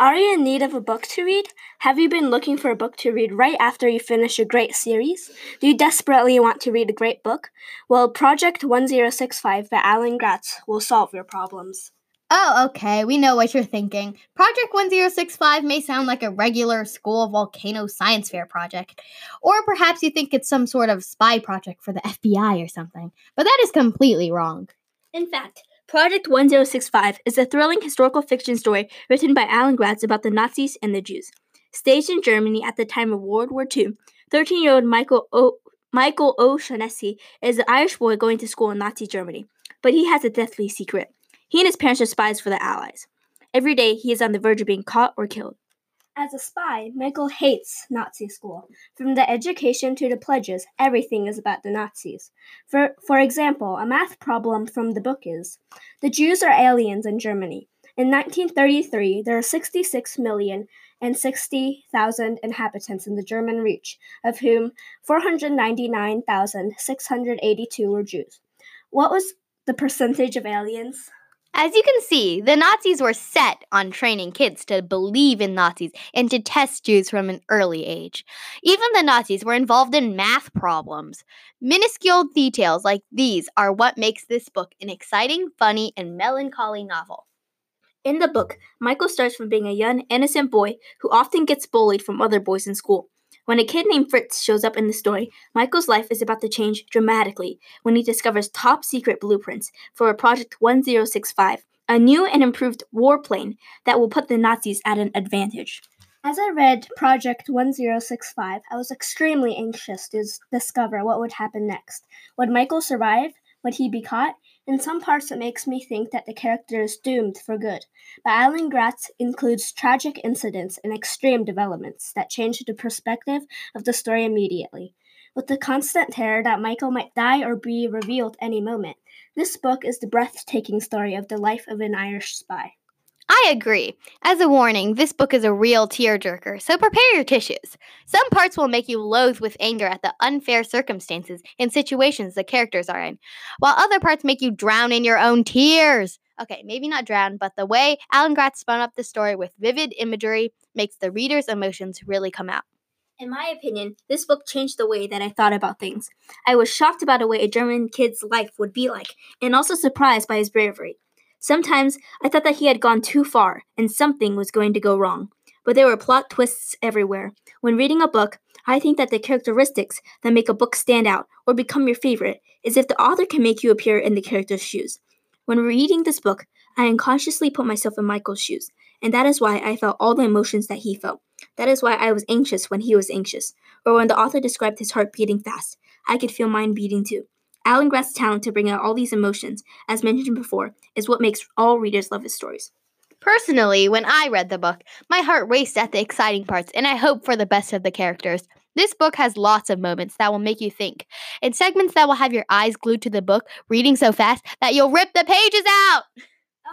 Are you in need of a book to read? Have you been looking for a book to read right after you finish a great series? Do you desperately want to read a great book? Well, Project 1065 by Alan Gratz will solve your problems. Oh, okay, we know what you're thinking. Project 1065 may sound like a regular school volcano science fair project. Or perhaps you think it's some sort of spy project for the FBI or something. But that is completely wrong. In fact, Project 1065 is a thrilling historical fiction story written by Alan Gratz about the Nazis and the Jews. Staged in Germany at the time of World War II, 13 year old Michael O. Michael O'Shaughnessy is an Irish boy going to school in Nazi Germany, but he has a deathly secret. He and his parents are spies for the Allies. Every day, he is on the verge of being caught or killed. As a spy, Michael hates Nazi school. From the education to the pledges, everything is about the Nazis. For, for example, a math problem from the book is The Jews are aliens in Germany. In 1933, there are 66 million and 60,000 inhabitants in the German Reich, of whom 499,682 were Jews. What was the percentage of aliens? As you can see, the Nazis were set on training kids to believe in Nazis and to test Jews from an early age. Even the Nazis were involved in math problems. Minuscule details like these are what makes this book an exciting, funny, and melancholy novel. In the book, Michael starts from being a young, innocent boy who often gets bullied from other boys in school. When a kid named Fritz shows up in the story, Michael's life is about to change dramatically when he discovers top secret blueprints for a Project 1065, a new and improved warplane that will put the Nazis at an advantage. As I read Project 1065, I was extremely anxious to discover what would happen next. Would Michael survive? Would he be caught? In some parts, it makes me think that the character is doomed for good, but Alan Gratz includes tragic incidents and extreme developments that change the perspective of the story immediately. With the constant terror that Michael might die or be revealed any moment, this book is the breathtaking story of the life of an Irish spy. I agree. As a warning, this book is a real tearjerker, so prepare your tissues. Some parts will make you loathe with anger at the unfair circumstances and situations the characters are in, while other parts make you drown in your own tears. Okay, maybe not drown, but the way Alan Gratz spun up the story with vivid imagery makes the reader's emotions really come out. In my opinion, this book changed the way that I thought about things. I was shocked about the way a German kid's life would be like, and also surprised by his bravery. Sometimes I thought that he had gone too far and something was going to go wrong, but there were plot twists everywhere. When reading a book, I think that the characteristics that make a book stand out or become your favorite is if the author can make you appear in the character's shoes. When reading this book, I unconsciously put myself in Michael's shoes, and that is why I felt all the emotions that he felt. That is why I was anxious when he was anxious, or when the author described his heart beating fast. I could feel mine beating too. Alan Gratz's talent to bring out all these emotions, as mentioned before, is what makes all readers love his stories. Personally, when I read the book, my heart raced at the exciting parts, and I hope for the best of the characters. This book has lots of moments that will make you think, and segments that will have your eyes glued to the book, reading so fast that you'll rip the pages out!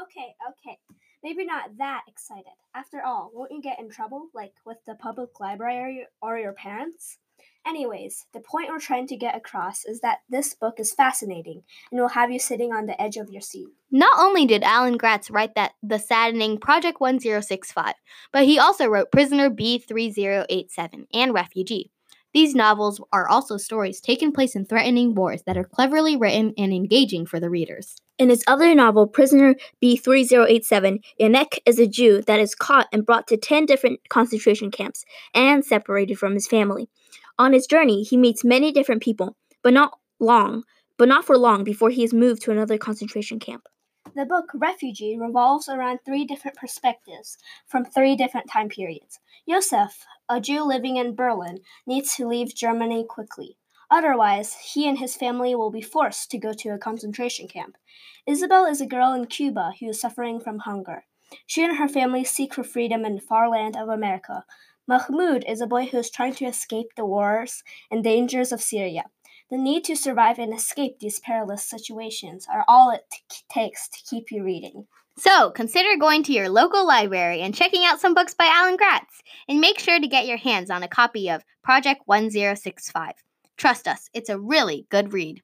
Okay, okay. Maybe not that excited. After all, won't you get in trouble, like with the public library or your parents? Anyways, the point we're trying to get across is that this book is fascinating and will have you sitting on the edge of your seat. Not only did Alan Gratz write that the saddening Project 1065, but he also wrote Prisoner B3087 and Refugee. These novels are also stories taking place in threatening wars that are cleverly written and engaging for the readers. In his other novel, Prisoner B3087, Yanek is a Jew that is caught and brought to 10 different concentration camps and separated from his family. On his journey, he meets many different people, but not long, but not for long before he is moved to another concentration camp. The book Refugee revolves around three different perspectives from three different time periods. Josef, a Jew living in Berlin, needs to leave Germany quickly. Otherwise, he and his family will be forced to go to a concentration camp. Isabel is a girl in Cuba who is suffering from hunger. She and her family seek for freedom in the far land of America, Mahmoud is a boy who is trying to escape the wars and dangers of Syria. The need to survive and escape these perilous situations are all it t- takes to keep you reading. So, consider going to your local library and checking out some books by Alan Gratz, and make sure to get your hands on a copy of Project 1065. Trust us, it's a really good read.